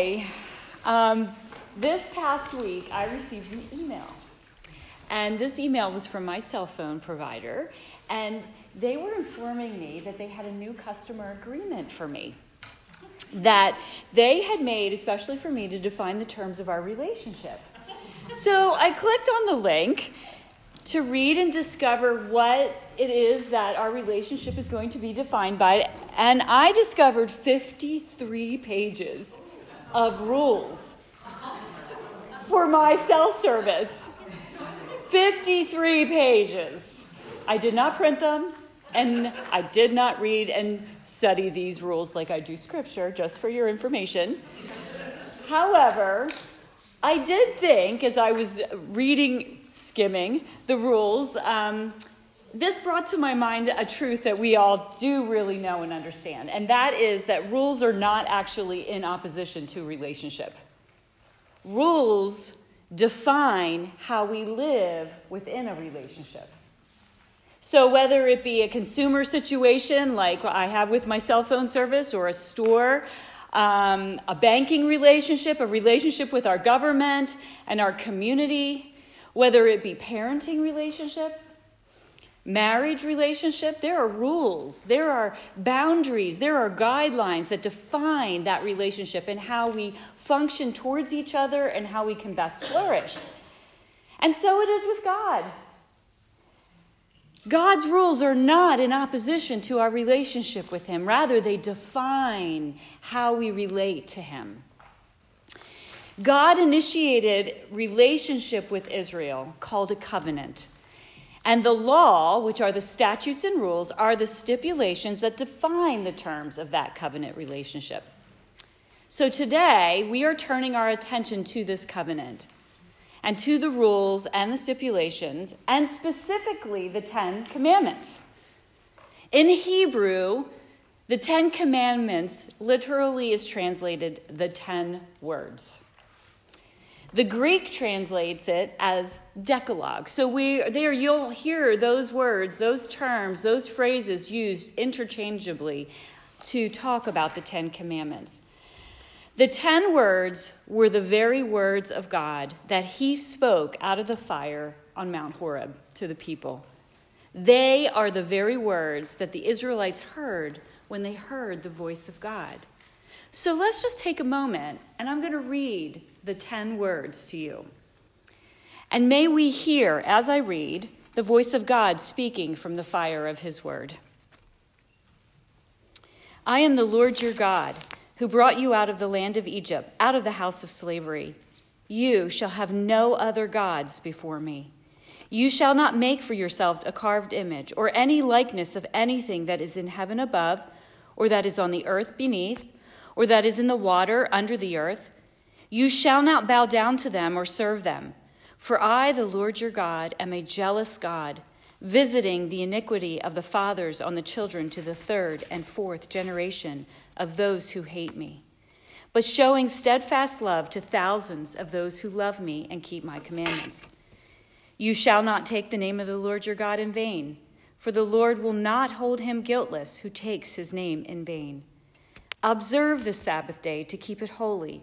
Okay. Um, this past week, I received an email. And this email was from my cell phone provider. And they were informing me that they had a new customer agreement for me that they had made, especially for me, to define the terms of our relationship. So I clicked on the link to read and discover what it is that our relationship is going to be defined by. And I discovered 53 pages of rules for my cell service. 53 pages. I did not print them, and I did not read and study these rules like I do scripture, just for your information. However, I did think as I was reading, skimming the rules, um, this brought to my mind a truth that we all do really know and understand, and that is that rules are not actually in opposition to relationship. Rules define how we live within a relationship. So, whether it be a consumer situation like I have with my cell phone service, or a store, um, a banking relationship, a relationship with our government and our community, whether it be parenting relationship, marriage relationship, there are rules, there are boundaries, there are guidelines that define that relationship and how we function towards each other and how we can best flourish. And so it is with God. God's rules are not in opposition to our relationship with Him. Rather, they define how we relate to Him. God initiated relationship with Israel called a covenant. And the law, which are the statutes and rules, are the stipulations that define the terms of that covenant relationship. So today, we are turning our attention to this covenant and to the rules and the stipulations, and specifically the Ten Commandments. In Hebrew, the Ten Commandments literally is translated the Ten Words. The Greek translates it as Decalogue. So we there you'll hear those words, those terms, those phrases used interchangeably to talk about the 10 commandments. The 10 words were the very words of God that he spoke out of the fire on Mount Horeb to the people. They are the very words that the Israelites heard when they heard the voice of God. So let's just take a moment and I'm going to read the 10 words to you. And may we hear, as I read, the voice of God speaking from the fire of his word. I am the Lord your God, who brought you out of the land of Egypt, out of the house of slavery. You shall have no other gods before me. You shall not make for yourself a carved image, or any likeness of anything that is in heaven above, or that is on the earth beneath, or that is in the water under the earth you shall not bow down to them or serve them. For I, the Lord your God, am a jealous God, visiting the iniquity of the fathers on the children to the third and fourth generation of those who hate me, but showing steadfast love to thousands of those who love me and keep my commandments. You shall not take the name of the Lord your God in vain, for the Lord will not hold him guiltless who takes his name in vain. Observe the Sabbath day to keep it holy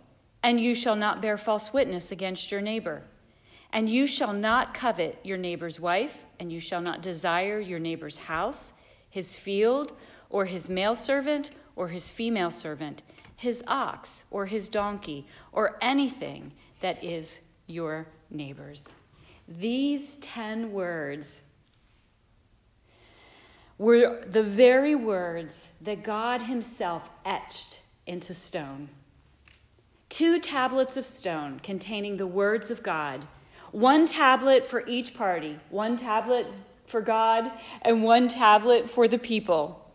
And you shall not bear false witness against your neighbor. And you shall not covet your neighbor's wife, and you shall not desire your neighbor's house, his field, or his male servant, or his female servant, his ox or his donkey or anything that is your neighbor's. These 10 words were the very words that God Himself etched into stone. Two tablets of stone containing the words of God, one tablet for each party, one tablet for God, and one tablet for the people.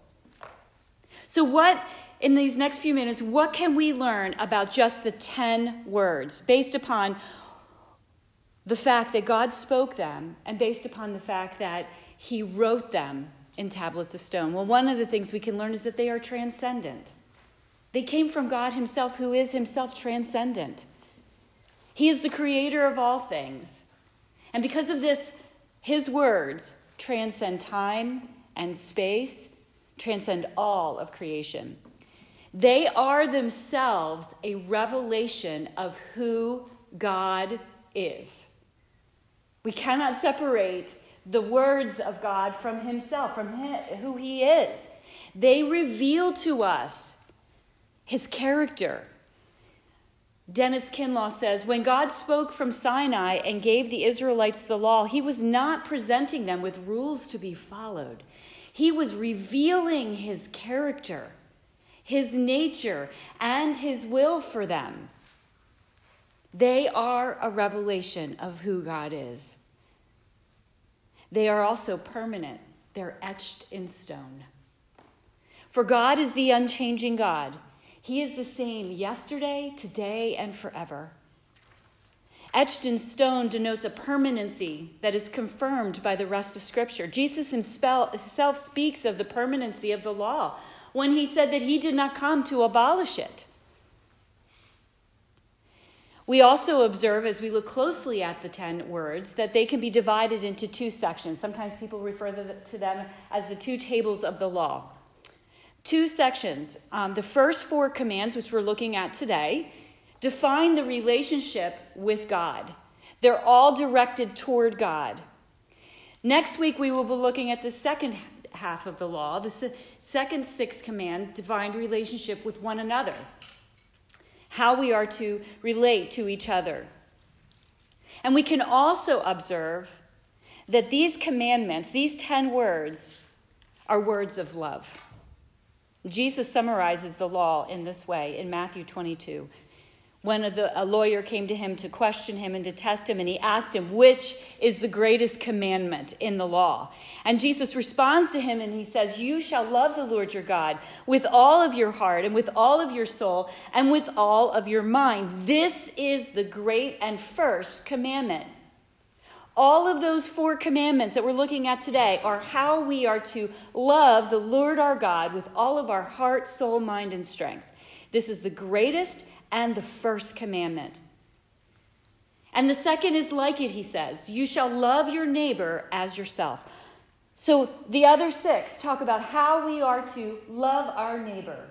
So, what in these next few minutes, what can we learn about just the 10 words based upon the fact that God spoke them and based upon the fact that He wrote them in tablets of stone? Well, one of the things we can learn is that they are transcendent. They came from God Himself, who is Himself transcendent. He is the creator of all things. And because of this, His words transcend time and space, transcend all of creation. They are themselves a revelation of who God is. We cannot separate the words of God from Himself, from him, who He is. They reveal to us His character. Dennis Kinlaw says When God spoke from Sinai and gave the Israelites the law, He was not presenting them with rules to be followed, He was revealing His character his nature, and his will for them. They are a revelation of who God is. They are also permanent, they're etched in stone. For God is the unchanging God. He is the same yesterday, today, and forever. Etched in stone denotes a permanency that is confirmed by the rest of Scripture. Jesus himself speaks of the permanency of the law when he said that he did not come to abolish it. We also observe, as we look closely at the 10 words, that they can be divided into two sections. Sometimes people refer to them as the two tables of the law. Two sections. Um, the first four commands, which we're looking at today, define the relationship with God. They're all directed toward God. Next week, we will be looking at the second half of the law. The second sixth command, divine relationship with one another, how we are to relate to each other. And we can also observe that these commandments, these 10 words, are words of love. Jesus summarizes the law in this way in Matthew 22 when a, lawyer came to him to question him and to test him, and he asked him, Which is the greatest commandment in the law? And Jesus responds to him and he says, You shall love the Lord your God with all of your heart and with all of your soul and with all of your mind. This is the great and first commandment. All of those four commandments that we're looking at today are how we are to love the Lord our God with all of our heart, soul, mind, and strength. This is the greatest and the first commandment. And the second is like it, he says you shall love your neighbor as yourself. So the other six talk about how we are to love our neighbor.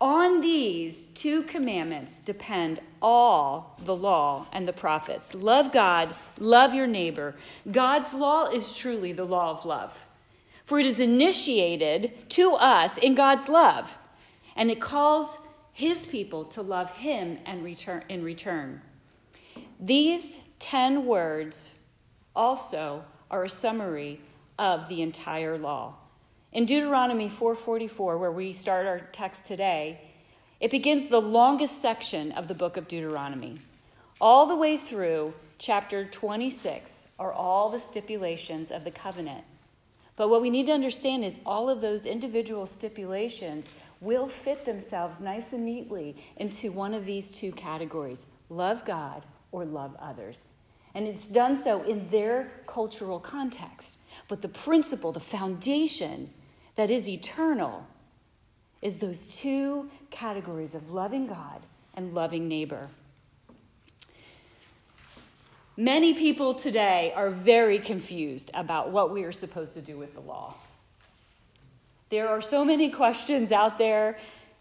On these two commandments depend all the law and the prophets. Love God, love your neighbor. God's law is truly the law of love, for it is initiated to us in God's love, and it calls his people to love him and return, in return. These 10 words also are a summary of the entire law. In Deuteronomy 4:44 where we start our text today, it begins the longest section of the book of Deuteronomy. All the way through chapter 26 are all the stipulations of the covenant. But what we need to understand is all of those individual stipulations will fit themselves nice and neatly into one of these two categories love God or love others. And it's done so in their cultural context. But the principle, the foundation that is eternal, is those two categories of loving God and loving neighbor. Many people today are very confused about what we are supposed to do with the law. There are so many questions out there.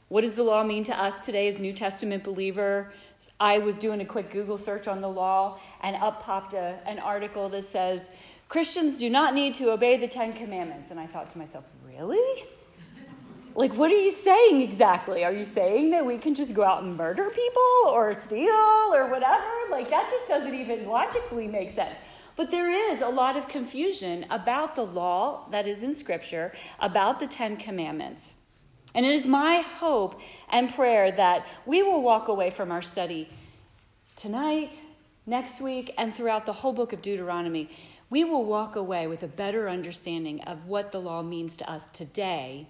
What does the law mean to us today as New Testament believer? I was doing a quick Google search on the law, and up popped a, an article that says Christians do not need to obey the Ten Commandments. And I thought to myself, really? like, what are you saying exactly? Are you saying that we can just go out and murder people or steal or whatever? Like, that just doesn't even logically make sense. But there is a lot of confusion about the law that is in Scripture, about the Ten Commandments. And it is my hope and prayer that we will walk away from our study tonight, next week, and throughout the whole book of Deuteronomy. We will walk away with a better understanding of what the law means to us today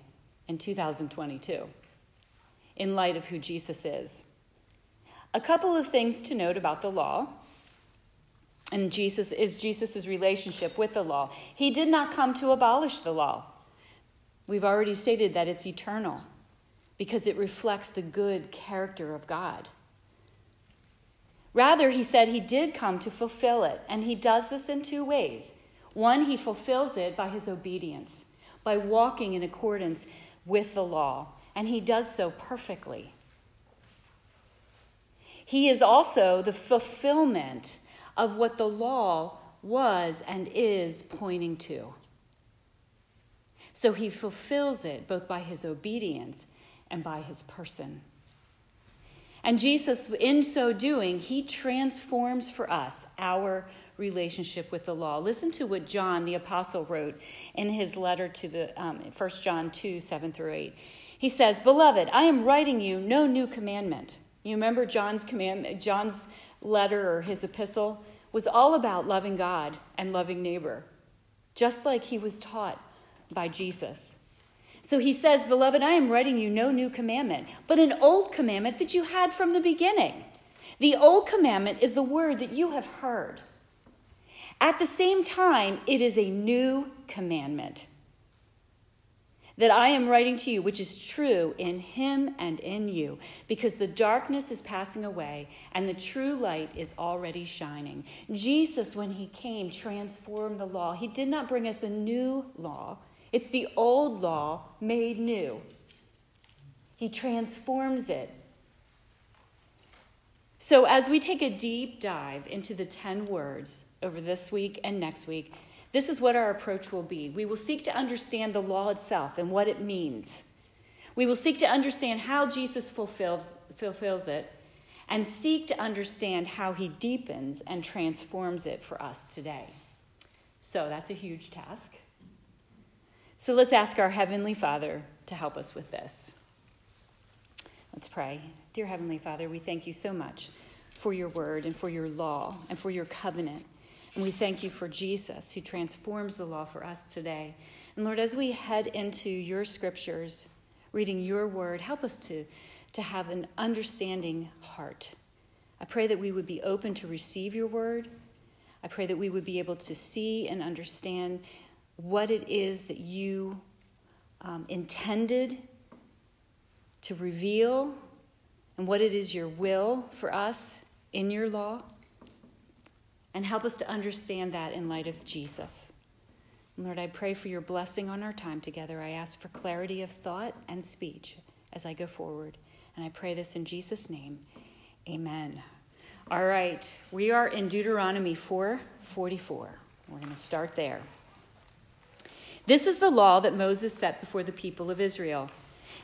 in 2022 in light of who Jesus is. A couple of things to note about the law and Jesus is Jesus' relationship with the law. He did not come to abolish the law. We've already stated that it's eternal because it reflects the good character of God. Rather, he said he did come to fulfill it, and he does this in two ways. One, he fulfills it by his obedience, by walking in accordance with the law, and he does so perfectly. He is also the fulfillment of what the law was and is pointing to. So he fulfills it both by his obedience and by his person. And Jesus, in so doing, he transforms for us our relationship with the law. Listen to what John the Apostle wrote in his letter to the um, 1 John 2 7 through 8. He says, Beloved, I am writing you no new commandment. You remember John's command, John's letter or his epistle was all about loving God and loving neighbor, just like he was taught by Jesus. So he says, Beloved, I am writing you no new commandment, but an old commandment that you had from the beginning. The old commandment is the word that you have heard. At the same time, it is a new commandment that I am writing to you, which is true in him and in you, because the darkness is passing away and the true light is already shining. Jesus, when he came, transformed the law. He did not bring us a new law, it's the old law made new. He transforms it. So, as we take a deep dive into the 10 words over this week and next week, this is what our approach will be. We will seek to understand the law itself and what it means. We will seek to understand how Jesus fulfills, fulfills it and seek to understand how he deepens and transforms it for us today. So that's a huge task. So let's ask our Heavenly Father to help us with this. Let's pray. Dear Heavenly Father, we thank you so much for your word and for your law and for your covenant. And we thank you for Jesus who transforms the law for us today. And Lord, as we head into your scriptures, reading your word, help us to, to have an understanding heart. I pray that we would be open to receive your word. I pray that we would be able to see and understand what it is that you um, intended to reveal and what it is your will for us in your law and help us to understand that in light of Jesus. Lord, I pray for your blessing on our time together. I ask for clarity of thought and speech as I go forward. And I pray this in Jesus' name. Amen. All right, we are in Deuteronomy 4 44. We're going to start there. This is the law that Moses set before the people of Israel.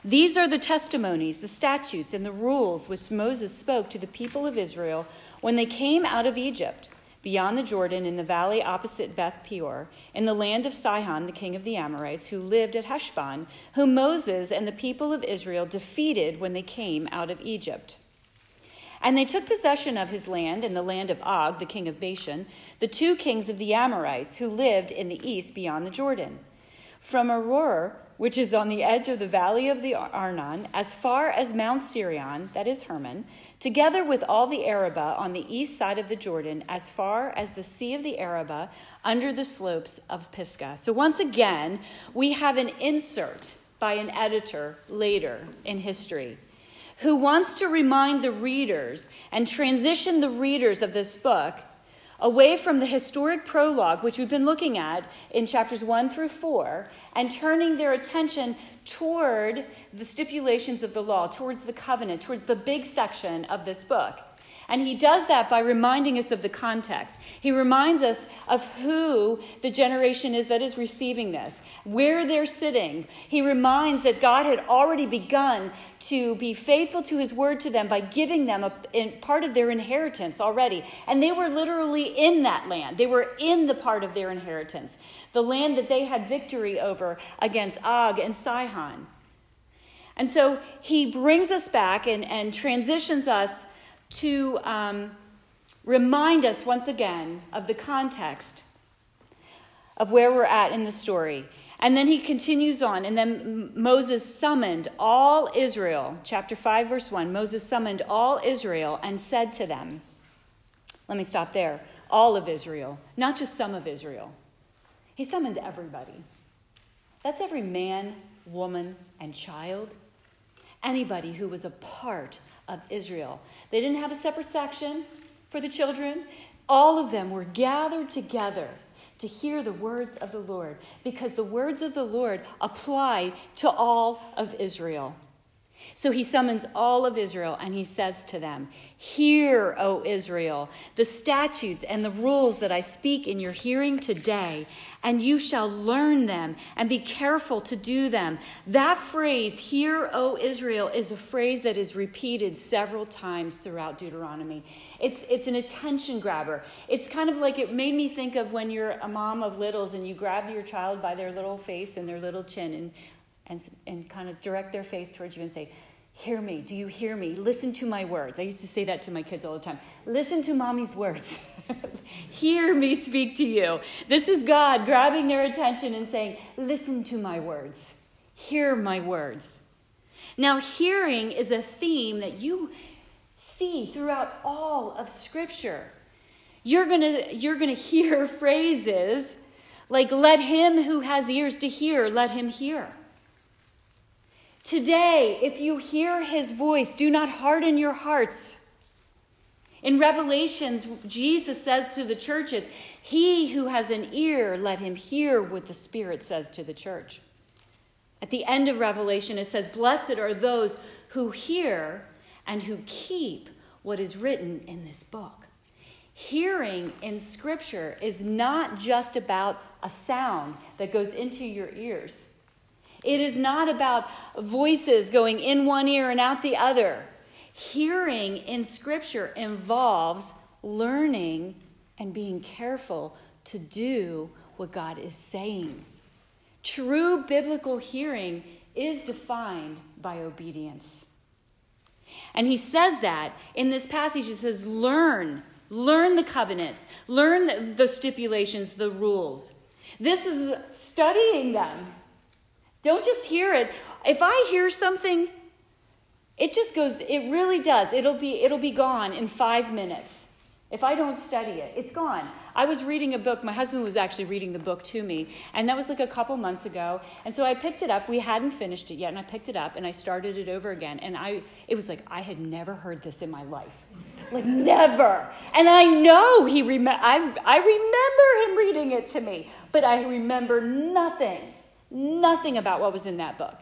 These are the testimonies, the statutes, and the rules which Moses spoke to the people of Israel when they came out of Egypt beyond the Jordan in the valley opposite Beth Peor, in the land of Sihon, the king of the Amorites, who lived at Heshbon, whom Moses and the people of Israel defeated when they came out of Egypt. And they took possession of his land and the land of Og, the king of Bashan, the two kings of the Amorites, who lived in the east beyond the Jordan. From Aroer, which is on the edge of the valley of the Arnon, as far as Mount Sirion, that is Hermon, together with all the Arabah on the east side of the Jordan, as far as the Sea of the Arabah, under the slopes of Pisgah. So once again, we have an insert by an editor later in history who wants to remind the readers and transition the readers of this book away from the historic prologue, which we've been looking at in chapters 1 through 4, and turning their attention toward the stipulations of the law, towards the covenant, towards the big section of this book. And he does that by reminding us of the context. He reminds us of who the generation is that is receiving this, where they're sitting. He reminds that God had already begun to be faithful to his word to them by giving them a, part of their inheritance already. And they were literally in that land, they were in the part of their inheritance, the land that they had victory over against Og and Sihon. And so he brings us back and, and transitions us to um, remind us once again of the context of where we're at in the story. And then he continues on, and then Moses summoned all Israel, chapter 5, verse 1. Moses summoned all Israel and said to them, Let me stop there. All of Israel, not just some of Israel. He summoned everybody. That's every man, woman, and child. Anybody who was a part of Israel. They didn't have a separate section for the children. All of them were gathered together to hear the words of the Lord because the words of the Lord apply to all of Israel. So he summons all of Israel and he says to them, Hear, O Israel, the statutes and the rules that I speak in your hearing today, and you shall learn them and be careful to do them. That phrase, Hear, O Israel, is a phrase that is repeated several times throughout Deuteronomy. It's, it's an attention grabber. It's kind of like it made me think of when you're a mom of littles and you grab your child by their little face and their little chin and and, and kind of direct their face towards you and say, Hear me. Do you hear me? Listen to my words. I used to say that to my kids all the time. Listen to mommy's words. hear me speak to you. This is God grabbing their attention and saying, Listen to my words. Hear my words. Now, hearing is a theme that you see throughout all of Scripture. You're going you're going to hear phrases like, Let him who has ears to hear, let him hear. Today, if you hear his voice, do not harden your hearts. In Revelations, Jesus says to the churches, He who has an ear, let him hear what the Spirit says to the church. At the end of Revelation, it says, Blessed are those who hear and who keep what is written in this book. Hearing in Scripture is not just about a sound that goes into your ears. It is not about voices going in one ear and out the other. Hearing in Scripture involves learning and being careful to do what God is saying. True biblical hearing is defined by obedience. And he says that in this passage, he says, learn, learn the covenants, learn the stipulations, the rules. This is studying them. Don't just hear it. If I hear something, it just goes, it really does. It'll be, it'll be gone in five minutes. If I don't study it, it's gone. I was reading a book. My husband was actually reading the book to me, and that was like a couple months ago. And so I picked it up. We hadn't finished it yet, and I picked it up and I started it over again. And I, it was like I had never heard this in my life, like never. And I know he rem- I, I remember him reading it to me, but I remember nothing nothing about what was in that book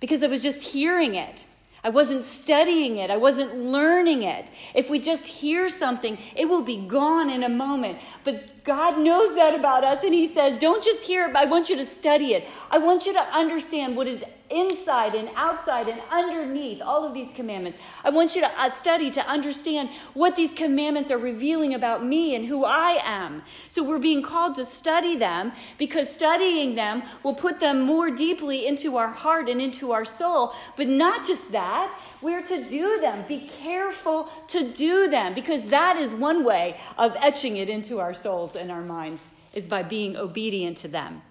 because I was just hearing it. I wasn't studying it. I wasn't learning it. If we just hear something, it will be gone in a moment. But God knows that about us, and He says, Don't just hear it, I want you to study it. I want you to understand what is inside and outside and underneath all of these commandments. I want you to uh, study to understand what these commandments are revealing about me and who I am. So we're being called to study them because studying them will put them more deeply into our heart and into our soul. But not just that, we're to do them. Be careful to do them because that is one way of etching it into our souls and our minds is by being obedient to them.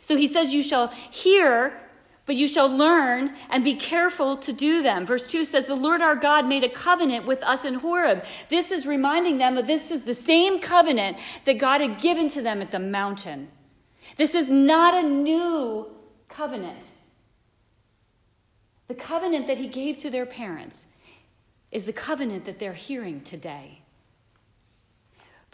So he says, You shall hear but you shall learn and be careful to do them. Verse 2 says, The Lord our God made a covenant with us in Horeb. This is reminding them that this is the same covenant that God had given to them at the mountain. This is not a new covenant. The covenant that he gave to their parents is the covenant that they're hearing today.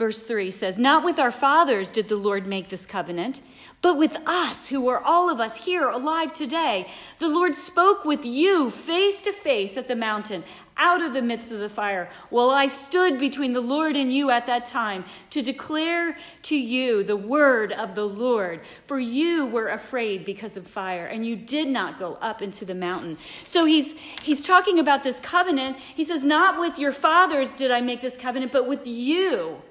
Verse 3 says, Not with our fathers did the Lord make this covenant, but with us, who are all of us here alive today. The Lord spoke with you face to face at the mountain, out of the midst of the fire, while I stood between the Lord and you at that time to declare to you the word of the Lord. For you were afraid because of fire, and you did not go up into the mountain. So he's, he's talking about this covenant. He says, Not with your fathers did I make this covenant, but with you.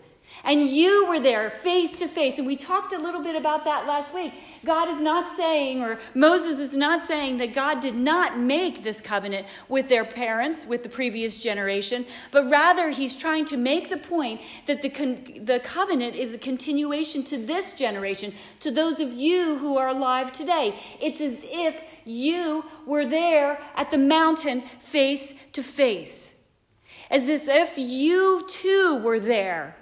And you were there face to face. And we talked a little bit about that last week. God is not saying, or Moses is not saying, that God did not make this covenant with their parents, with the previous generation, but rather he's trying to make the point that the, con- the covenant is a continuation to this generation, to those of you who are alive today. It's as if you were there at the mountain face to face, as if you too were there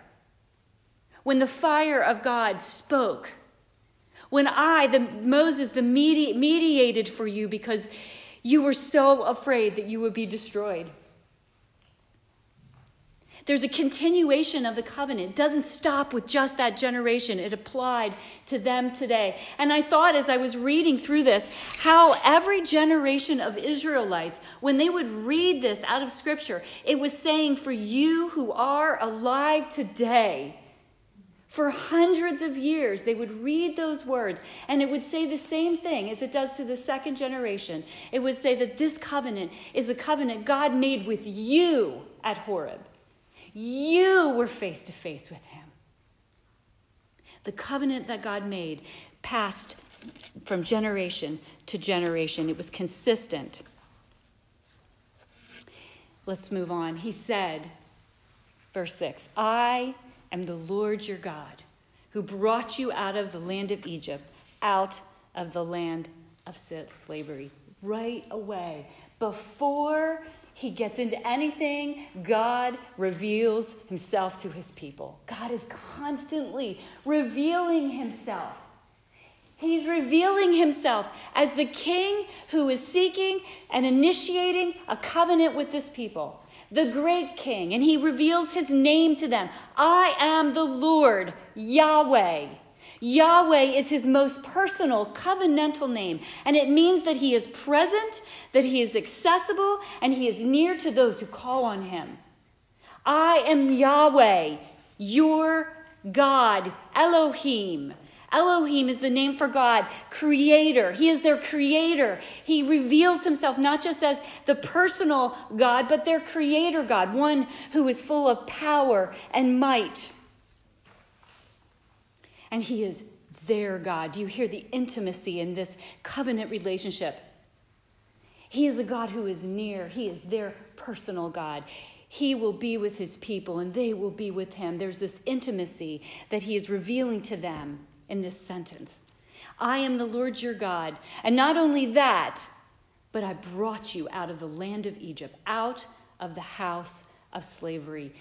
when the fire of God spoke, when I, the Moses, the medi- mediated for you because you were so afraid that you would be destroyed. There's a continuation of the covenant. It doesn't stop with just that generation. It applied to them today. And I thought as I was reading through this, how every generation of Israelites, when they would read this out of Scripture, it was saying, For you who are alive today, for hundreds of years, they would read those words, and it would say the same thing as it does to the second generation. It would say that this covenant is a covenant God made with you at Horeb. You were face to face with Him. The covenant that God made passed from generation to generation, it was consistent. Let's move on. He said, verse 6 I am the Lord your God, who brought you out of the land of Egypt, out of the land of slavery. Right away, before he gets into anything, God reveals himself to his people. God is constantly revealing himself. He's revealing himself as the king who is seeking and initiating a covenant with this people the great king, and he reveals his name to them I am the Lord, Yahweh. Yahweh is his most personal covenantal name, and it means that he is present, that he is accessible, and he is near to those who call on him. I am Yahweh, your God, Elohim. Elohim is the name for God, creator. He is their creator. He reveals himself not just as the personal God, but their creator God, one who is full of power and might. And he is their God. Do you hear the intimacy in this covenant relationship? He is a God who is near, he is their personal God. He will be with his people and they will be with him. There's this intimacy that he is revealing to them in this sentence. I am the Lord your God. And not only that, but I brought you out of the land of Egypt, out of the house of slavery.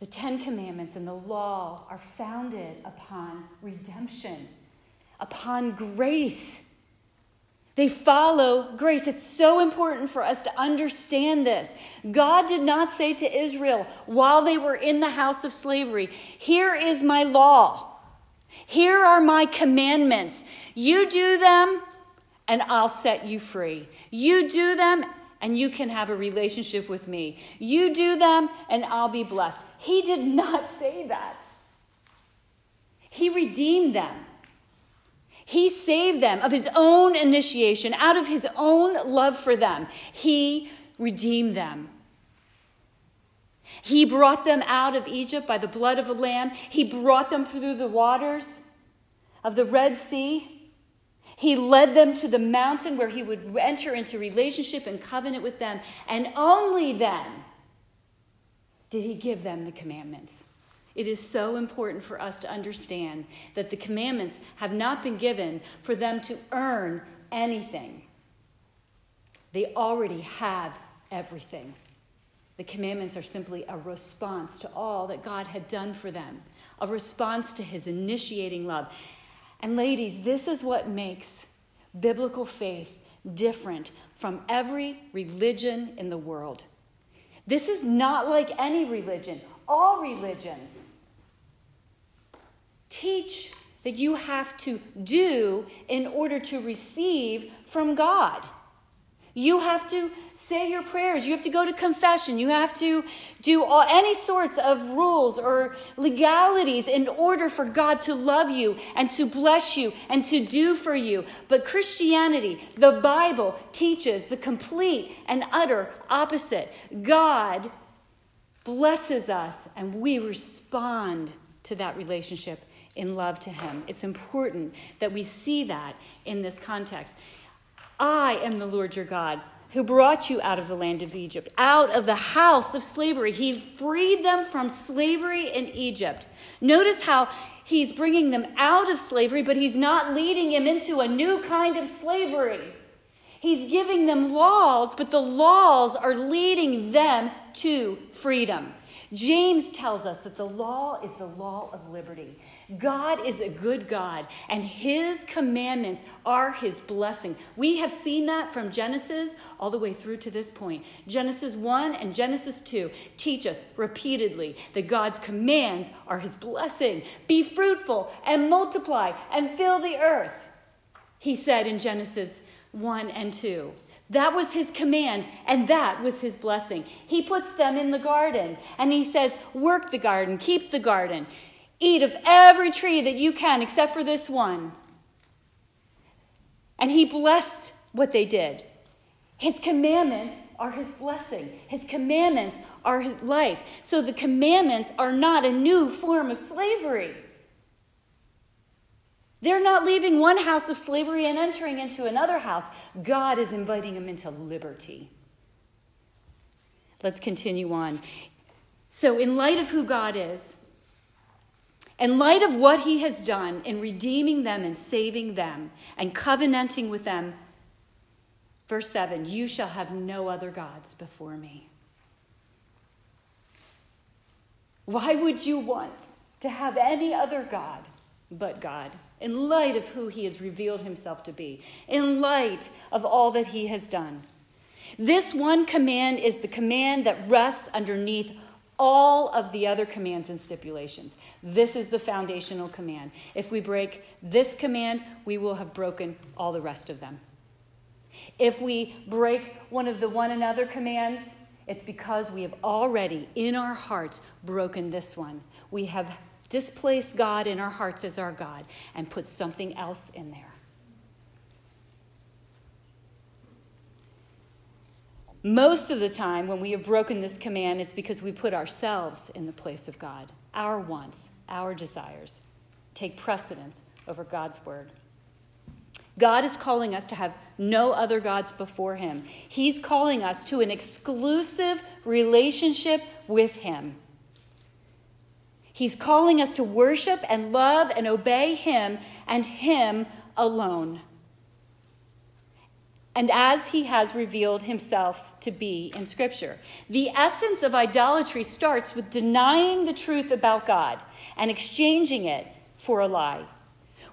The Ten Commandments and the law are founded upon redemption, upon grace. They follow grace. It's so important for us to understand this. God did not say to Israel while they were in the house of slavery, Here is my law. Here are my commandments. You do them, and I'll set you free. You do them, and you can have a relationship with me. You do them, and I'll be blessed. He did not say that. He redeemed them. He saved them of his own initiation, out of his own love for them. He redeemed them. He brought them out of Egypt by the blood of a lamb. He brought them through the waters of the Red Sea. He led them to the mountain where he would enter into relationship and covenant with them. And only then did he give them the commandments. It is so important for us to understand that the commandments have not been given for them to earn anything, they already have everything. The commandments are simply a response to all that God had done for them, a response to his initiating love. And ladies, this is what makes biblical faith different from every religion in the world. This is not like any religion. all religions teach that you have to do in order to receive from God. You have to say your prayers. You have to go to confession. You have to do all, any sorts of rules or legalities in order for God to love you and to bless you and to do for you. But Christianity, the Bible, teaches the complete and utter opposite. God blesses us and we respond to that relationship in love to Him. It's important that we see that in this context. I am the Lord your God who brought you out of the land of Egypt, out of the house of slavery. He freed them from slavery in Egypt. Notice how he's bringing them out of slavery, but he's not leading them into a new kind of slavery. He's giving them laws, but the laws are leading them to freedom. James tells us that the law is the law of liberty. God is a good God, and His commandments are His blessing. We have seen that from Genesis all the way through to this point. Genesis 1 and Genesis 2 teach us repeatedly that God's commands are His blessing. Be fruitful and multiply and fill the earth, He said in Genesis 1 and 2. That was his command, and that was his blessing. He puts them in the garden, and he says, Work the garden, keep the garden. Eat of every tree that you can, except for this one. And he blessed what they did. His commandments are his blessing. His commandments are his life. So the commandments are not a new form of slavery. They're not leaving one house of slavery and entering into another house. God is inviting them into liberty. Let's continue on. So, in light of who God is, in light of what he has done in redeeming them and saving them and covenanting with them, verse 7 You shall have no other gods before me. Why would you want to have any other God but God? In light of who he has revealed himself to be, in light of all that he has done. This one command is the command that rests underneath all of the other commands and stipulations. This is the foundational command. If we break this command, we will have broken all the rest of them. If we break one of the one another commands, it's because we have already in our hearts broken this one. We have displaced God in our hearts as our God and put something else in there. Most of the time, when we have broken this command, it's because we put ourselves in the place of God. Our wants, our desires take precedence over God's word. God is calling us to have no other gods before Him. He's calling us to an exclusive relationship with Him. He's calling us to worship and love and obey Him and Him alone and as he has revealed himself to be in Scripture. The essence of idolatry starts with denying the truth about God and exchanging it for a lie.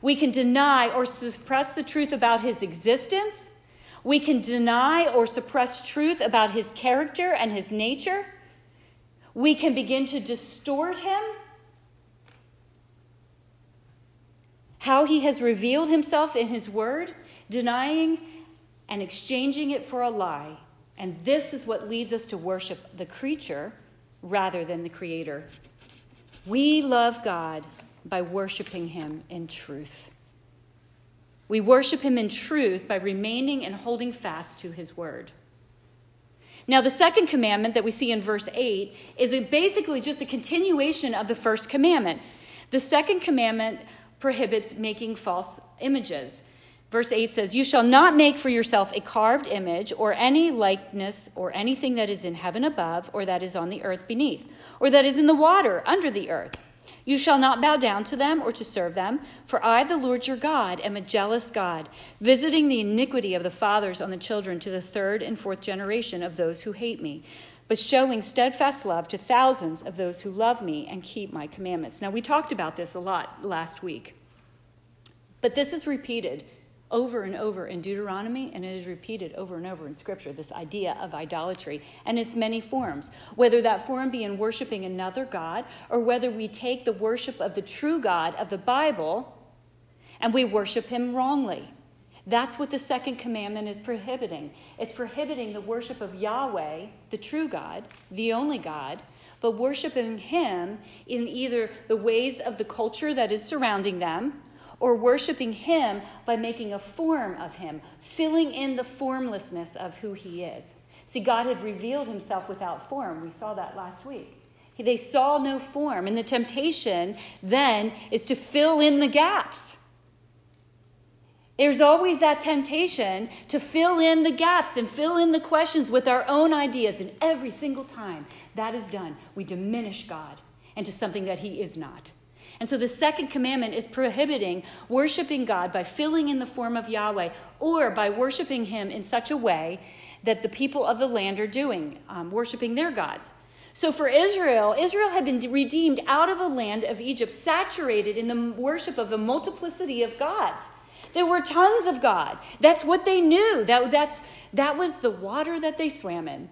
We can deny or suppress the truth about his existence. We can deny or suppress truth about his character and his nature. We can begin to distort him. How he has revealed himself in his word, denying and exchanging it for a lie. And this is what leads us to worship the creature rather than the creator. We love God by worshiping him in truth. We worship him in truth by remaining and holding fast to his word. Now, the second commandment that we see in verse 8 is basically just a continuation of the first commandment. The second commandment prohibits making false images. Verse 8 says, You shall not make for yourself a carved image or any likeness or anything that is in heaven above or that is on the earth beneath or that is in the water under the earth. You shall not bow down to them or to serve them, for I, the Lord your God, am a jealous God, visiting the iniquity of the fathers on the children to the third and fourth generation of those who hate me, but showing steadfast love to thousands of those who love me and keep my commandments. Now, we talked about this a lot last week, but this is repeated over and over in Deuteronomy, and it is repeated over and over in Scripture this idea of idolatry and its many forms. Whether that form be in worshiping another God, or whether we take the worship of the true God of the Bible and we worship him wrongly. That's what the second commandment is prohibiting. It's prohibiting the worship of Yahweh, the true God, the only God, but worshiping him in either the ways of the culture that is surrounding them or worshiping Him by making a form of Him, filling in the formlessness of who He is. See, God had revealed Himself without form. We saw that last week. They saw no form, and the temptation then is to fill in the gaps. There's always that temptation to fill in the gaps and fill in the questions with our own ideas. And every single time that is done, we diminish God into something that He is not. And so the second commandment is prohibiting worshiping God by filling in the form of Yahweh or by worshiping Him in such a way that the people of the land are doing, um, worshiping their gods. So for Israel, Israel had been redeemed out of a land of Egypt, saturated in the worship of a multiplicity of gods. There were tons of God. That's what they knew. That, that's, that was the water that they swam in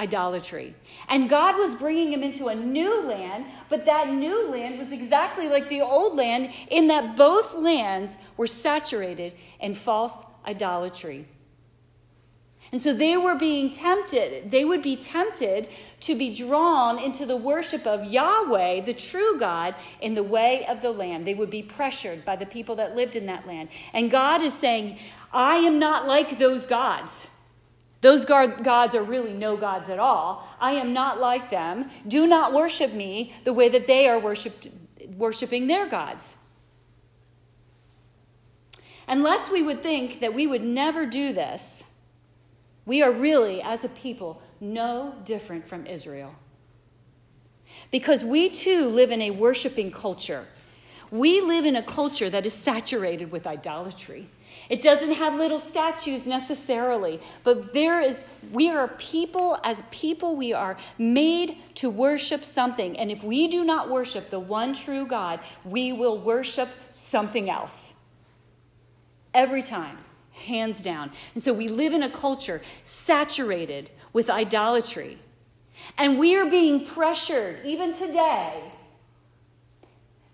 idolatry. And God was bringing him into a new land, but that new land was exactly like the old land in that both lands were saturated in false idolatry. And so they were being tempted. They would be tempted to be drawn into the worship of Yahweh, the true God, in the way of the land. They would be pressured by the people that lived in that land. And God is saying, I am not like those gods. Those gods are really no gods at all. I am not like them. Do not worship me the way that they are worshiped, worshiping their gods. Unless we would think that we would never do this, we are really, as a people, no different from Israel. Because we too live in a worshiping culture. We live in a culture that is saturated with idolatry. It doesn't have little statues necessarily, but there is, we are people, as people, we are made to worship something. And if we do not worship the one true God, we will worship something else. Every time, hands down. And so we live in a culture saturated with idolatry. And we are being pressured, even today,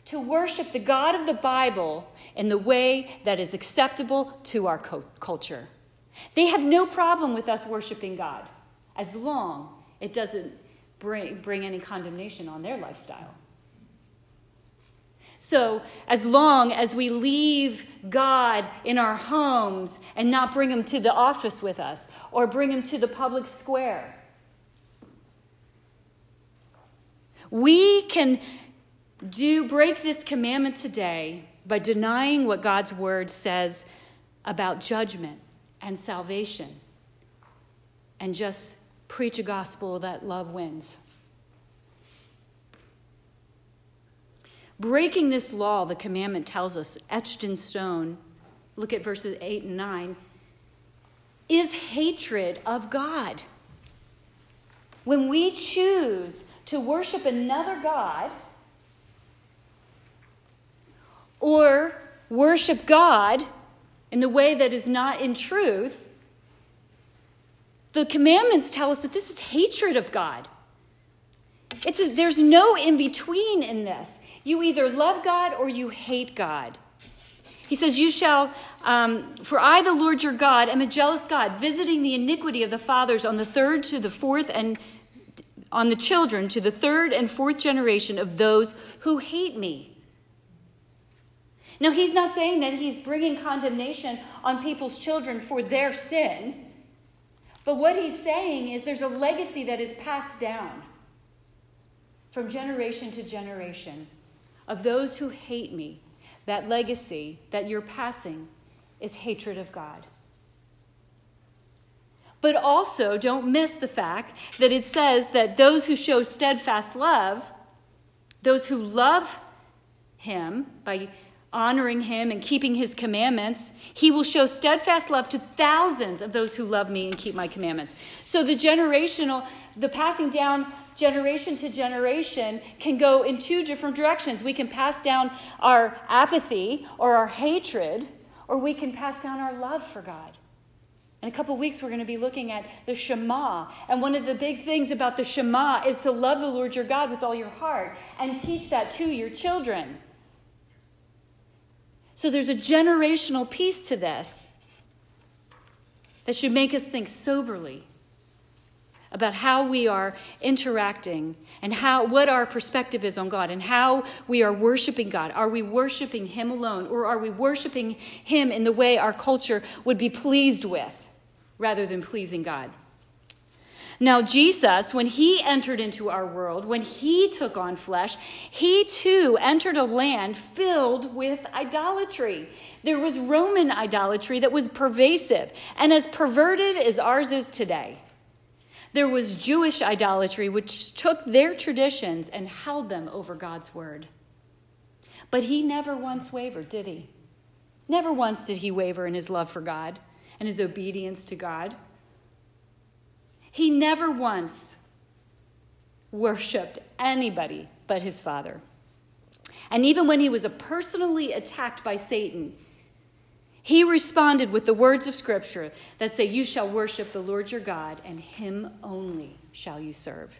to worship the God of the Bible in the way that is acceptable to our culture. They have no problem with us worshiping God as long it doesn't bring, bring any condemnation on their lifestyle. So, as long as we leave God in our homes and not bring Him to the office with us or bring Him to the public square, we can do break this commandment today by denying what God's word says about judgment and salvation and just preach a gospel that love wins. Breaking this law, the commandment tells us, etched in stone, look at verses 8 and 9, is hatred of God. When we choose to worship another God, or worship God in the way that is not in truth, the commandments tell us that this is hatred of God. It's a, there's no in between in this. You either love God or you hate God. He says, You shall, um, for I, the Lord your God, am a jealous God, visiting the iniquity of the fathers on the third to the fourth and on the children to the third and fourth generation of those who hate me now, he's not saying that he's bringing condemnation on people's children for their sin. But what he's saying is there's a legacy that is passed down from generation to generation of those who hate me. That legacy that you're passing is hatred of God. But also, don't miss the fact that it says that those who show steadfast love, those who love him by honoring him and keeping his commandments, he will show steadfast love to thousands of those who love me and keep my commandments. So the generational, the passing down generation to generation can go in two different directions. We can pass down our apathy or our hatred, or we can pass down our love for God. In a couple weeks, we're going to be looking at the Shema. And one of the big things about the Shema is to love the Lord your God with all your heart and teach that to your children. So there's a generational piece to this that should make us think soberly about how we are interacting and how what our perspective is on God and how we are worshiping God. Are we worshiping him alone or are we worshiping him in the way our culture would be pleased with rather than pleasing God? Now, Jesus, when he entered into our world, when he took on flesh, he too entered a land filled with idolatry. There was Roman idolatry that was pervasive and as perverted as ours is today. There was Jewish idolatry, which took their traditions and held them over God's word. But he never once wavered, did he? Never once did he waver in his love for God and his obedience to God. He never once worshiped anybody but his Father. And even when he was personally attacked by Satan, he responded with the words of Scripture that say, You shall worship the Lord your God, and him only shall you serve.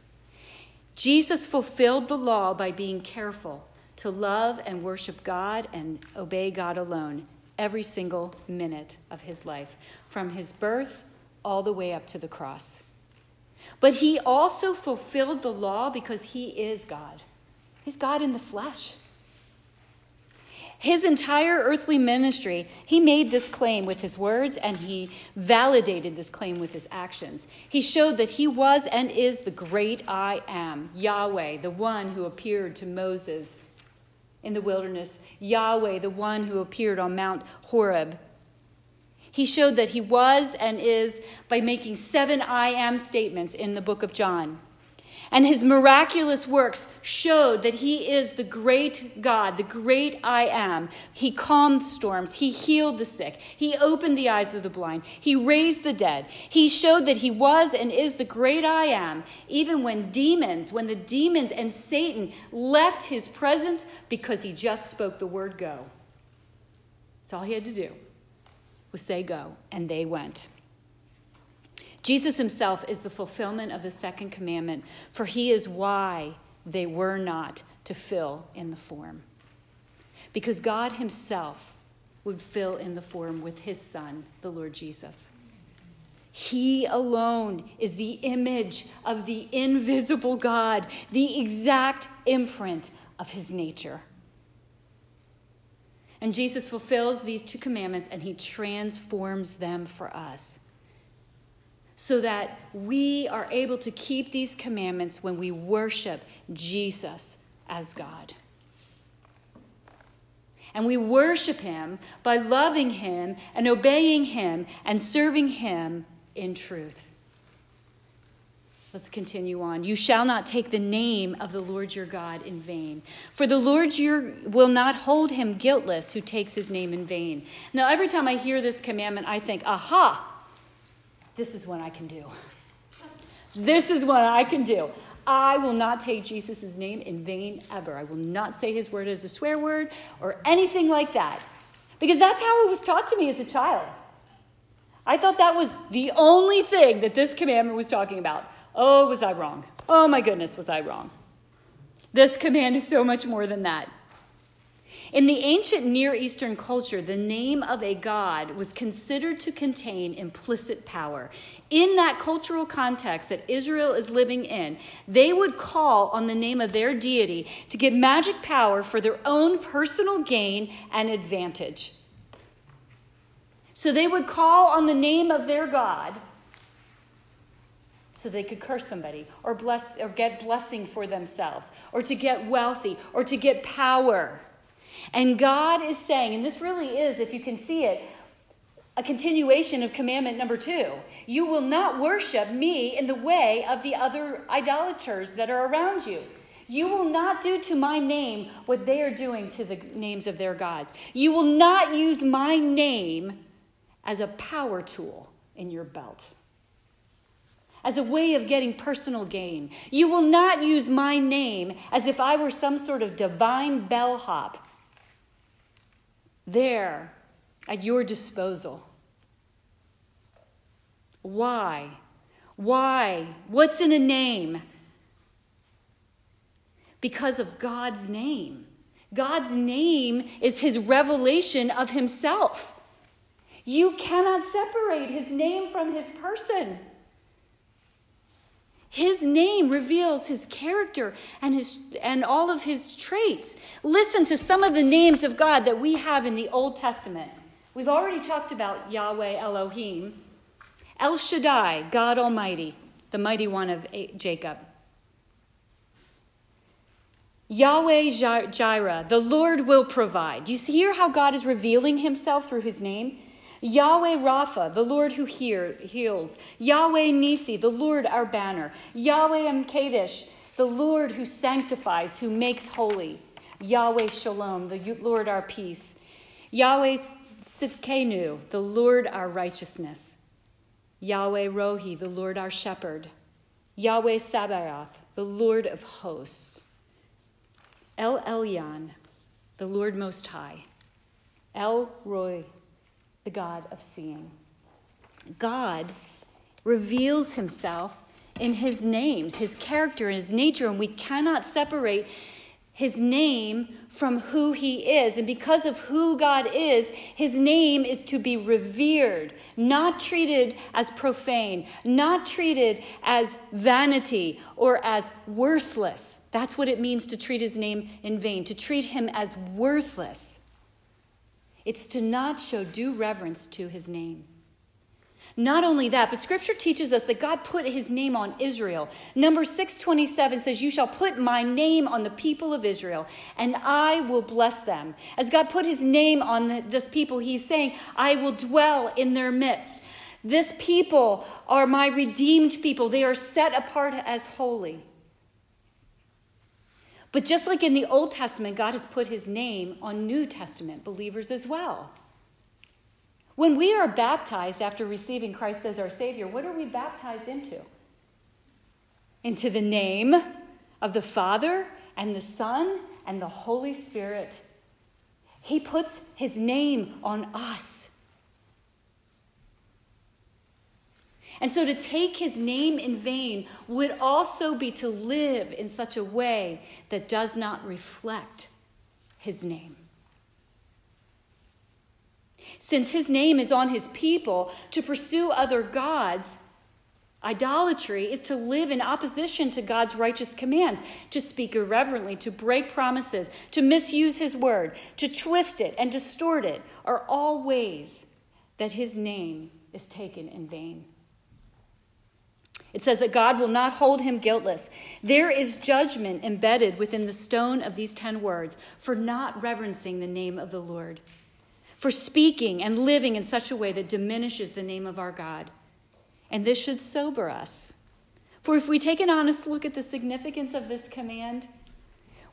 Jesus fulfilled the law by being careful to love and worship God and obey God alone every single minute of his life, from his birth all the way up to the cross. But he also fulfilled the law because he is God. He's God in the flesh. His entire earthly ministry, he made this claim with his words and he validated this claim with his actions. He showed that he was and is the great I am, Yahweh, the one who appeared to Moses in the wilderness, Yahweh, the one who appeared on Mount Horeb. He showed that he was and is by making seven I am statements in the book of John. And his miraculous works showed that he is the great God, the great I am. He calmed storms. He healed the sick. He opened the eyes of the blind. He raised the dead. He showed that he was and is the great I am, even when demons, when the demons and Satan left his presence because he just spoke the word go. That's all he had to do was say go, and they went. Jesus himself is the fulfillment of the second commandment, for he is why they were not to fill in the form. Because God himself would fill in the form with his son, the Lord Jesus. He alone is the image of the invisible God, the exact imprint of his nature. And Jesus fulfills these two commandments and he transforms them for us so that we are able to keep these commandments when we worship Jesus as God. And we worship Him by loving Him and obeying Him and serving Him in truth. Let's continue on. You shall not take the name of the Lord your God in vain. For the Lord your will not hold him guiltless who takes his name in vain. Now, every time I hear this commandment, I think, aha, this is what I can do. This is what I can do. I will not take Jesus' name in vain ever. I will not say his word as a swear word or anything like that. Because that's how it was taught to me as a child. I thought that was the only thing that this commandment was talking about. Oh, was I wrong? Oh, my goodness, was I wrong? This command is so much more than that. In the ancient Near Eastern culture, the name of a god was considered to contain implicit power. In that cultural context that Israel is living in, they would call on the name of their deity to get magic power for their own personal gain and advantage. So they would call on the name of their god so they could curse somebody or bless or get blessing for themselves or to get wealthy or to get power. And God is saying, and this really is, if you can see it, a continuation of commandment number two. You will not worship me in the way of the other idolaters that are around you. You will not do to my name what they are doing to the names of their gods. You will not use my name as a power tool in your belt, as a way of getting personal gain. You will not use my name as if I were some sort of divine bellhop there at your disposal. Why? Why? What's in a name? Because of God's name. God's name is his revelation of himself. You cannot separate his name from his person. His name reveals his character and, his, and all of his traits. Listen to some of the names of God that we have in the Old Testament. We've already talked about Yahweh Elohim, El Shaddai, God Almighty, the mighty one of Jacob. Yahweh Jireh, the Lord will provide. Do you hear how God is revealing himself through his name? Yahweh Rapha, the Lord who hear, heals. Yahweh Nisi, the Lord our banner. Yahweh Mkadesh, the Lord who sanctifies, who makes holy. Yahweh Shalom, the Lord our peace. Yahweh Sidkenu, the Lord our righteousness. Yahweh Rohi, the Lord our shepherd. Yahweh Sabaoth, the Lord of hosts. El Elyon, the Lord Most High. El Roi, the God of seeing. God reveals himself in his names, his character, and his nature, and we cannot separate his name from who he is. And because of who God is, his name is to be revered, not treated as profane, not treated as vanity or as worthless. That's what it means to treat his name in vain, to treat him as worthless. It's to not show due reverence to his name. Not only that, but scripture teaches us that God put his name on Israel. Number 627 says, You shall put my name on the people of Israel, and I will bless them. As God put his name on the, this people, he's saying, I will dwell in their midst. This people are my redeemed people. They are set apart as holy. But just like in the Old Testament, God has put his name on New Testament believers as well. When we are baptized after receiving Christ as our Savior, what are we baptized into? Into the name of the Father and the Son and the Holy Spirit. He puts his name on us. And so to take his name in vain would also be to live in such a way that does not reflect his name. Since his name is on his people, to pursue other gods, idolatry, is to live in opposition to God's righteous commands, to speak irreverently, to break promises, to misuse his word, to twist it and distort it, are all ways that his name is taken in vain. It says that God will not hold him guiltless. There is judgment embedded within the stone of these 10 words for not reverencing the name of the Lord, for speaking and living in such a way that diminishes the name of our God. And this should sober us. For if we take an honest look at the significance of this command,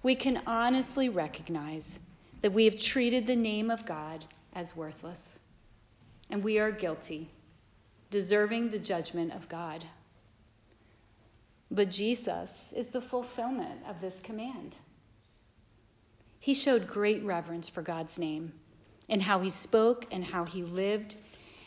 we can honestly recognize that we have treated the name of God as worthless, and we are guilty, deserving the judgment of God. But Jesus is the fulfillment of this command. He showed great reverence for God's name and how he spoke and how he lived.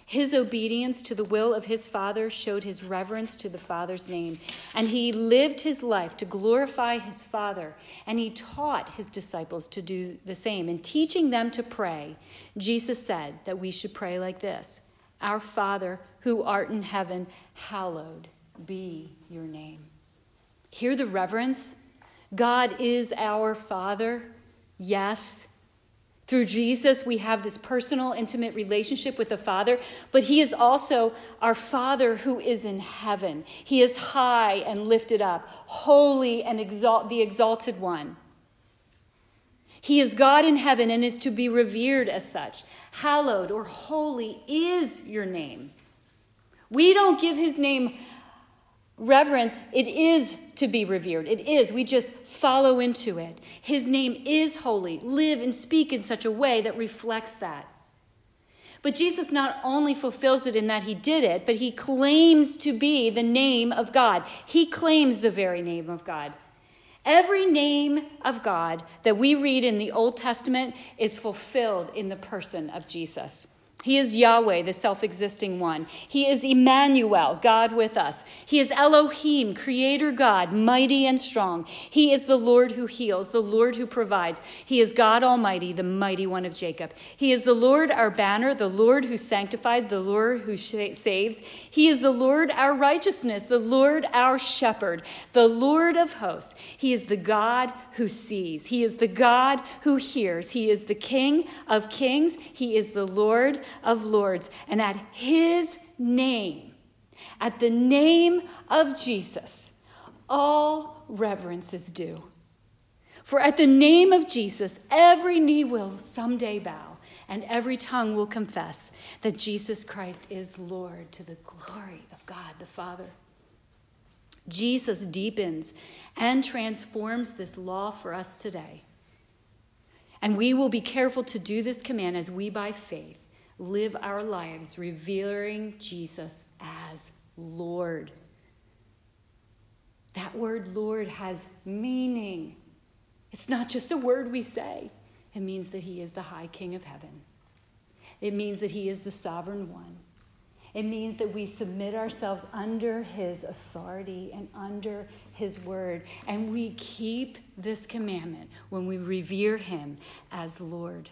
His obedience to the will of his Father showed his reverence to the Father's name. And he lived his life to glorify his Father. And he taught his disciples to do the same. In teaching them to pray, Jesus said that we should pray like this Our Father, who art in heaven, hallowed be your name. Hear the reverence. God is our Father. Yes. Through Jesus, we have this personal, intimate relationship with the Father, but He is also our Father who is in heaven. He is high and lifted up, holy and exalt, the exalted one. He is God in heaven and is to be revered as such. Hallowed or holy is your name. We don't give His name reverence, it is to be revered. It is. We just follow into it. His name is holy. Live and speak in such a way that reflects that. But Jesus not only fulfills it in that he did it, but he claims to be the name of God. He claims the very name of God. Every name of God that we read in the Old Testament is fulfilled in the person of Jesus. He is Yahweh, the self existing one. He is Emmanuel, God with us. He is Elohim, creator God, mighty and strong. He is the Lord who heals, the Lord who provides. He is God Almighty, the mighty one of Jacob. He is the Lord our banner, the Lord who sanctified, the Lord who saves. He is the Lord our righteousness, the Lord our shepherd, the Lord of hosts. He is the God who sees. He is the God who hears. He is the King of kings. He is the Lord of Lords. And at his name, at the name of Jesus, all reverence is due. For at the name of Jesus, every knee will someday bow, and every tongue will confess that Jesus Christ is Lord to the glory of God the Father. Jesus deepens and transforms this law for us today. And we will be careful to do this command as we, by faith, live our lives revering Jesus as Lord. That word Lord has meaning. It's not just a word we say, it means that He is the high King of heaven. It means that He is the sovereign one. It means that we submit ourselves under His authority and under His word. And we keep this commandment when we revere Him as Lord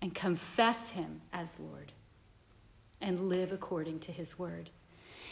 and confess Him as Lord and live according to His word.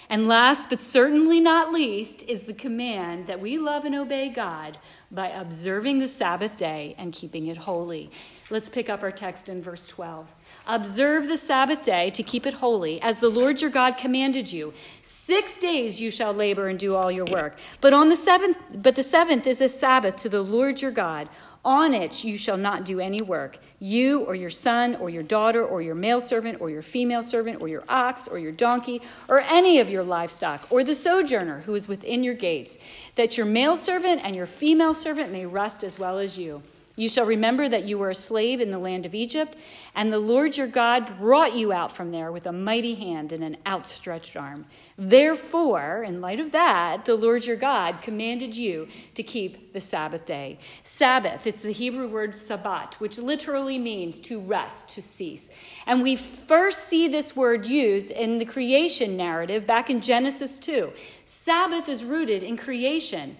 And last but certainly not least is the command that we love and obey God by observing the Sabbath day and keeping it holy. Let's pick up our text in verse 12. Observe the Sabbath day to keep it holy, as the Lord your God commanded you. Six days you shall labor and do all your work. But on the seventh, but the seventh is a Sabbath to the Lord your God. On it you shall not do any work, you or your son or your daughter or your male servant or your female servant or your ox or your donkey or any of your livestock or the sojourner who is within your gates, that your male servant and your female servant may rest as well as you. You shall remember that you were a slave in the land of Egypt, and the Lord your God brought you out from there with a mighty hand and an outstretched arm. Therefore, in light of that, the Lord your God commanded you to keep the Sabbath day. Sabbath, it's the Hebrew word sabbat, which literally means to rest, to cease. And we first see this word used in the creation narrative back in Genesis 2. Sabbath is rooted in creation.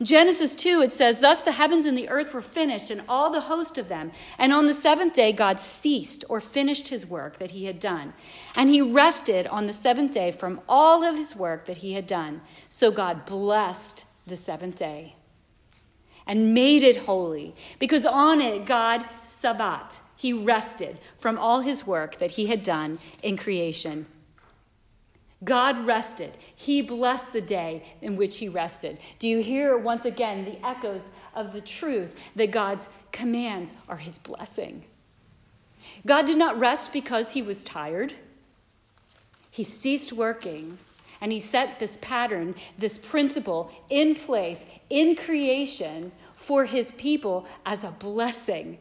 Genesis 2, it says, Thus the heavens and the earth were finished, and all the host of them. And on the seventh day, God ceased or finished his work that he had done. And he rested on the seventh day from all of his work that he had done. So God blessed the seventh day and made it holy, because on it, God, Sabbat, he rested from all his work that he had done in creation. God rested. He blessed the day in which he rested. Do you hear once again the echoes of the truth that God's commands are his blessing? God did not rest because he was tired. He ceased working and he set this pattern, this principle in place in creation for his people as a blessing.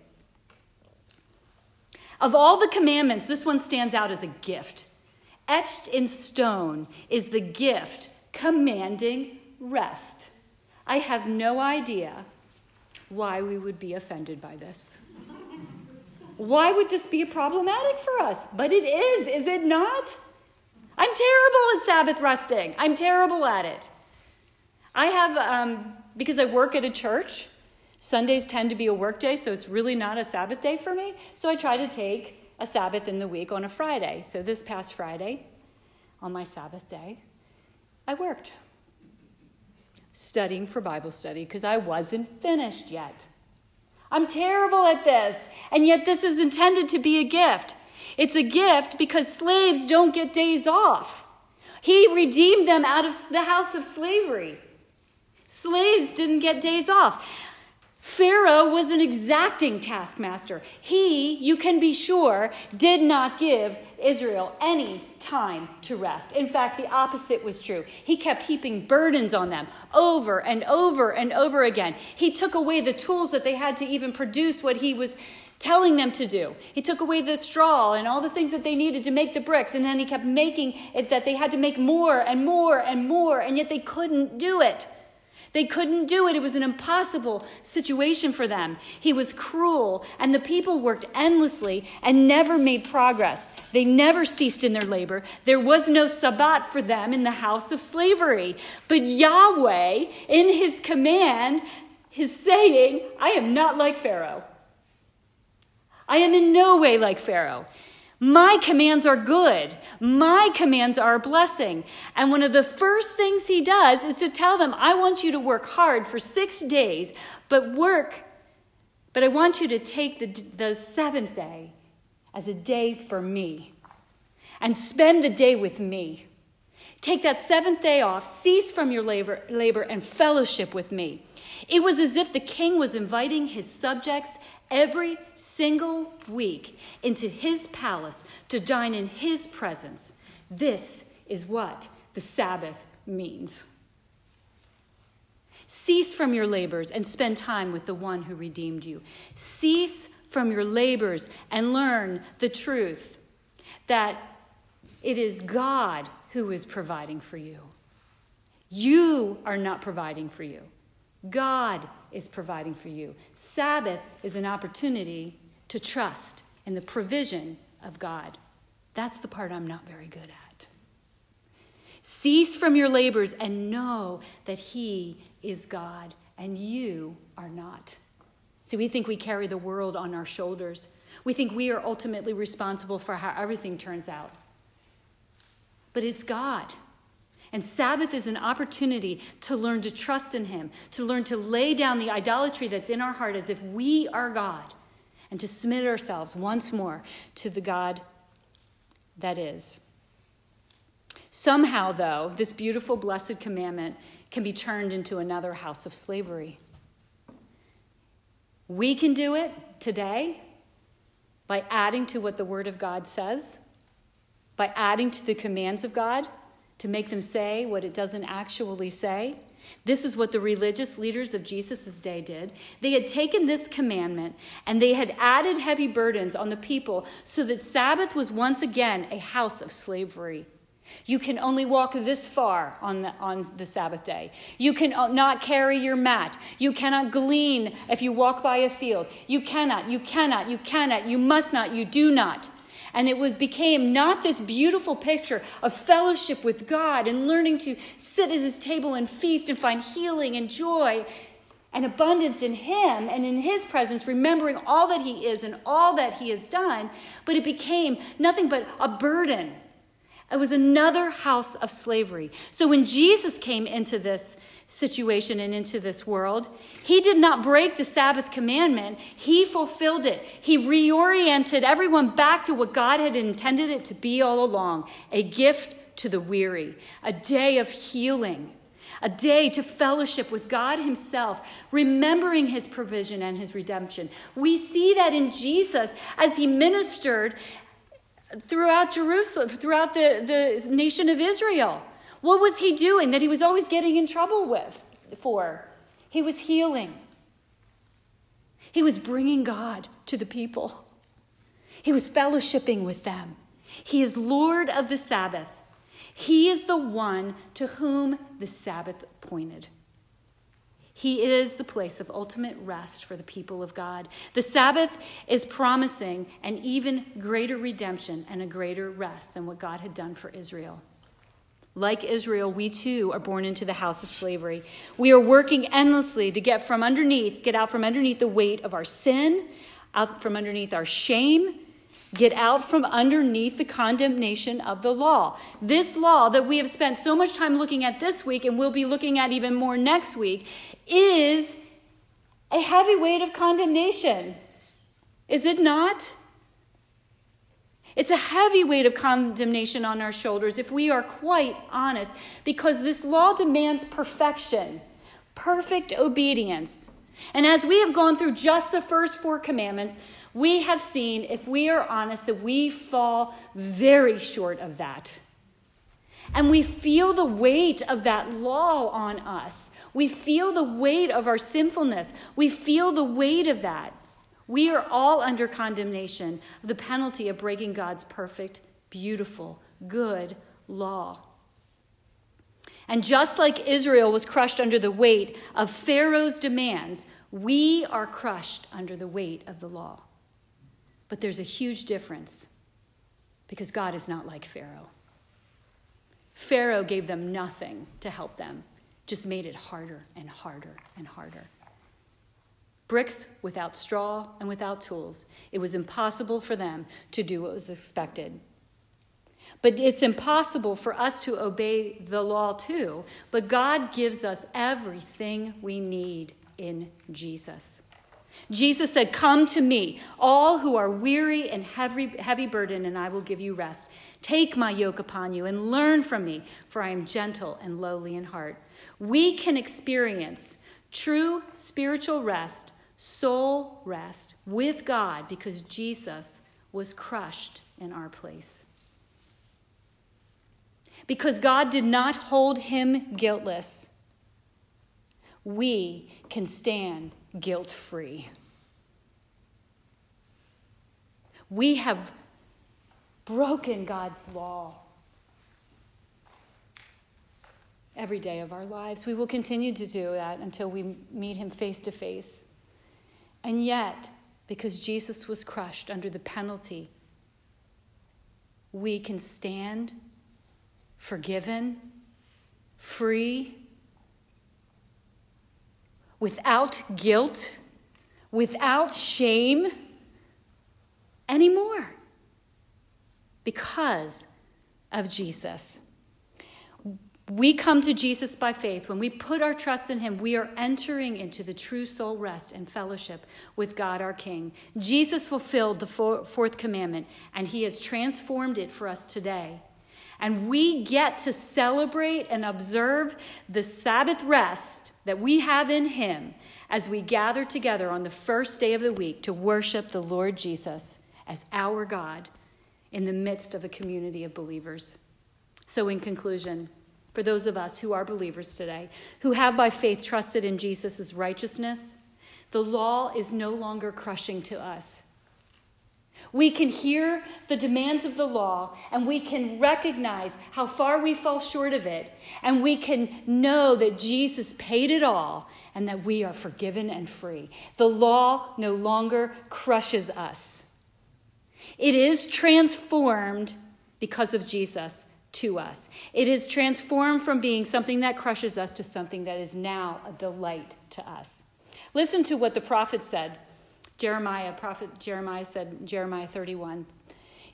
Of all the commandments, this one stands out as a gift. Etched in stone is the gift commanding rest. I have no idea why we would be offended by this. Why would this be problematic for us? But it is, is it not? I'm terrible at Sabbath resting. I'm terrible at it. I have, um, because I work at a church, Sundays tend to be a work day, so it's really not a Sabbath day for me. So I try to take a Sabbath in the week on a Friday. So this past Friday, on my Sabbath day, I worked studying for Bible study because I wasn't finished yet. I'm terrible at this, and yet this is intended to be a gift. It's a gift because slaves don't get days off. He redeemed them out of the house of slavery. Slaves didn't get days off. Pharaoh was an exacting taskmaster. He, you can be sure, did not give Israel any time to rest. In fact, the opposite was true. He kept heaping burdens on them over and over and over again. He took away the tools that they had to even produce what he was telling them to do. He took away the straw and all the things that they needed to make the bricks, and then he kept making it that they had to make more and more and more, and yet they couldn't do it. They couldn't do it. It was an impossible situation for them. He was cruel, and the people worked endlessly and never made progress. They never ceased in their labor. There was no Sabbath for them in the house of slavery. But Yahweh, in his command, is saying, I am not like Pharaoh. I am in no way like Pharaoh. My commands are good. My commands are a blessing. And one of the first things he does is to tell them, I want you to work hard for six days, but work, but I want you to take the, the seventh day as a day for me and spend the day with me. Take that seventh day off, cease from your labor, labor and fellowship with me. It was as if the king was inviting his subjects every single week into his palace to dine in his presence. This is what the Sabbath means. Cease from your labors and spend time with the one who redeemed you. Cease from your labors and learn the truth that it is God who is providing for you. You are not providing for you. God is providing for you. Sabbath is an opportunity to trust in the provision of God. That's the part I'm not very good at. Cease from your labors and know that He is God and you are not. See, we think we carry the world on our shoulders. We think we are ultimately responsible for how everything turns out. But it's God. And Sabbath is an opportunity to learn to trust in Him, to learn to lay down the idolatry that's in our heart as if we are God, and to submit ourselves once more to the God that is. Somehow, though, this beautiful, blessed commandment can be turned into another house of slavery. We can do it today by adding to what the Word of God says, by adding to the commands of God to make them say what it doesn't actually say. This is what the religious leaders of Jesus' day did. They had taken this commandment and they had added heavy burdens on the people so that Sabbath was once again a house of slavery. You can only walk this far on the, on the Sabbath day. You can uh, not carry your mat. You cannot glean if you walk by a field. You cannot, you cannot, you cannot, you must not, you do not. And it was, became not this beautiful picture of fellowship with God and learning to sit at his table and feast and find healing and joy and abundance in him and in his presence, remembering all that he is and all that he has done. But it became nothing but a burden. It was another house of slavery. So when Jesus came into this, situation and into this world. He did not break the Sabbath commandment, he fulfilled it. He reoriented everyone back to what God had intended it to be all along a gift to the weary, a day of healing. A day to fellowship with God Himself, remembering His provision and His redemption. We see that in Jesus as He ministered throughout Jerusalem, throughout the, the nation of Israel. What was he doing that he was always getting in trouble with for? He was healing. He was bringing God to the people. He was fellowshipping with them. He is Lord of the Sabbath. He is the one to whom the Sabbath pointed. He is the place of ultimate rest for the people of God. The Sabbath is promising an even greater redemption and a greater rest than what God had done for Israel. Like Israel, we too are born into the house of slavery. We are working endlessly to get from underneath, get out from underneath the weight of our sin, out from underneath our shame, get out from underneath the condemnation of the law. This law that we have spent so much time looking at this week and we'll be looking at even more next week is a heavy weight of condemnation. Is it not? It's a heavy weight of condemnation on our shoulders if we are quite honest, because this law demands perfection, perfect obedience. And as we have gone through just the first four commandments, we have seen, if we are honest, that we fall very short of that. And we feel the weight of that law on us. We feel the weight of our sinfulness. We feel the weight of that. We are all under condemnation of the penalty of breaking God's perfect, beautiful, good law. And just like Israel was crushed under the weight of Pharaoh's demands, we are crushed under the weight of the law. But there's a huge difference because God is not like Pharaoh. Pharaoh gave them nothing to help them, just made it harder and harder and harder. Bricks without straw and without tools. It was impossible for them to do what was expected. But it's impossible for us to obey the law too. But God gives us everything we need in Jesus. Jesus said, Come to me, all who are weary and heavy, heavy burdened, and I will give you rest. Take my yoke upon you and learn from me, for I am gentle and lowly in heart. We can experience true spiritual rest, soul rest with God because Jesus was crushed in our place. Because God did not hold him guiltless, we can stand guilt free. We have broken God's law every day of our lives. We will continue to do that until we meet Him face to face. And yet, because Jesus was crushed under the penalty, we can stand forgiven, free, without guilt, without shame anymore because of Jesus. We come to Jesus by faith. When we put our trust in Him, we are entering into the true soul rest and fellowship with God our King. Jesus fulfilled the fourth commandment, and He has transformed it for us today. And we get to celebrate and observe the Sabbath rest that we have in Him as we gather together on the first day of the week to worship the Lord Jesus as our God in the midst of a community of believers. So, in conclusion, for those of us who are believers today, who have by faith trusted in Jesus' righteousness, the law is no longer crushing to us. We can hear the demands of the law and we can recognize how far we fall short of it. And we can know that Jesus paid it all and that we are forgiven and free. The law no longer crushes us, it is transformed because of Jesus to us. It is transformed from being something that crushes us to something that is now a delight to us. Listen to what the prophet said Jeremiah, prophet Jeremiah said, Jeremiah 31.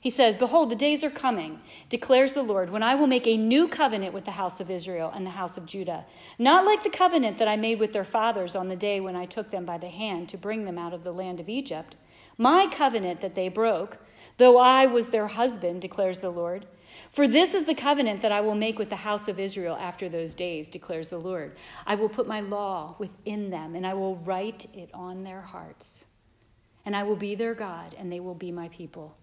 He says, Behold, the days are coming, declares the Lord, when I will make a new covenant with the house of Israel and the house of Judah. Not like the covenant that I made with their fathers on the day when I took them by the hand to bring them out of the land of Egypt. My covenant that they broke, though I was their husband, declares the Lord. For this is the covenant that I will make with the house of Israel after those days, declares the Lord. I will put my law within them, and I will write it on their hearts and I will be their God, and they will be my people.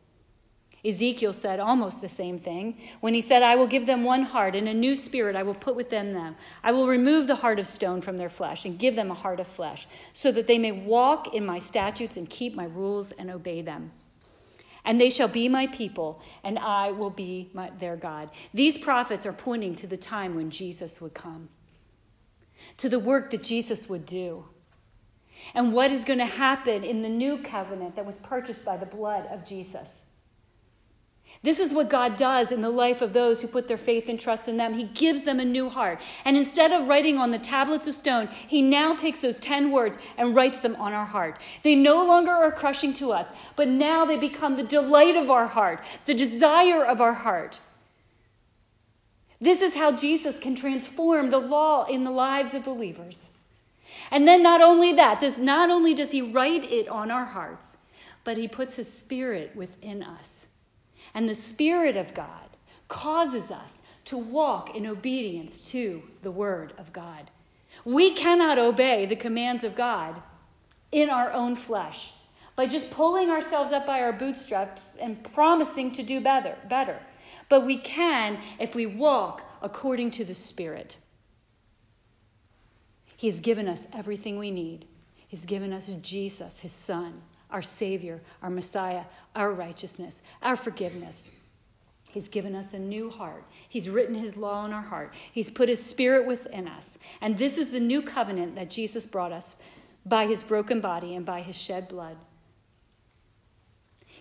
Ezekiel said almost the same thing when he said, I will give them one heart, and a new spirit I will put within them. I will remove the heart of stone from their flesh and give them a heart of flesh, so that they may walk in my statutes and keep my rules and obey them. And they shall be my people, and I will be my, their God. These prophets are pointing to the time when Jesus would come, to the work that Jesus would do and what is going to happen in the new covenant that was purchased by the blood of Jesus. This is what God does in the life of those who put their faith and trust in them. He gives them a new heart. And instead of writing on the tablets of stone, He now takes those 10 words and writes them on our heart. They no longer are crushing to us, but now they become the delight of our heart, the desire of our heart. This is how Jesus can transform the law in the lives of believers. And then not only that, does not only does he write it on our hearts, but he puts his spirit within us. And the spirit of God causes us to walk in obedience to the word of God. We cannot obey the commands of God in our own flesh by just pulling ourselves up by our bootstraps and promising to do better, better. But we can if we walk according to the spirit. He has given us everything we need. He's given us Jesus, His Son, our Savior, our Messiah, our righteousness, our forgiveness. He's given us a new heart. He's written his law in our heart. He's put his spirit within us. And this is the new covenant that Jesus brought us by his broken body and by his shed blood.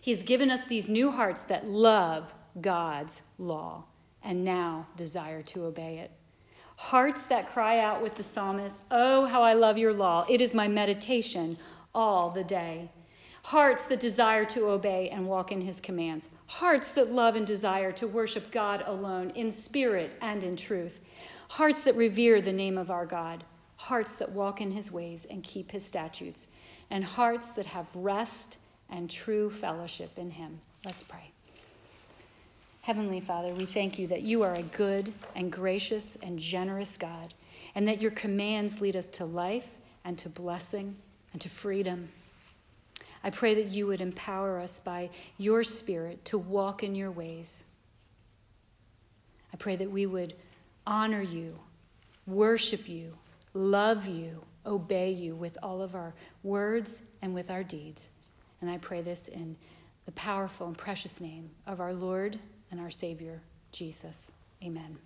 He has given us these new hearts that love God's law and now desire to obey it. Hearts that cry out with the psalmist, Oh, how I love your law. It is my meditation all the day. Hearts that desire to obey and walk in his commands. Hearts that love and desire to worship God alone in spirit and in truth. Hearts that revere the name of our God. Hearts that walk in his ways and keep his statutes. And hearts that have rest and true fellowship in him. Let's pray. Heavenly Father, we thank you that you are a good and gracious and generous God, and that your commands lead us to life and to blessing and to freedom. I pray that you would empower us by your Spirit to walk in your ways. I pray that we would honor you, worship you, love you, obey you with all of our words and with our deeds. And I pray this in the powerful and precious name of our Lord and our Savior, Jesus. Amen.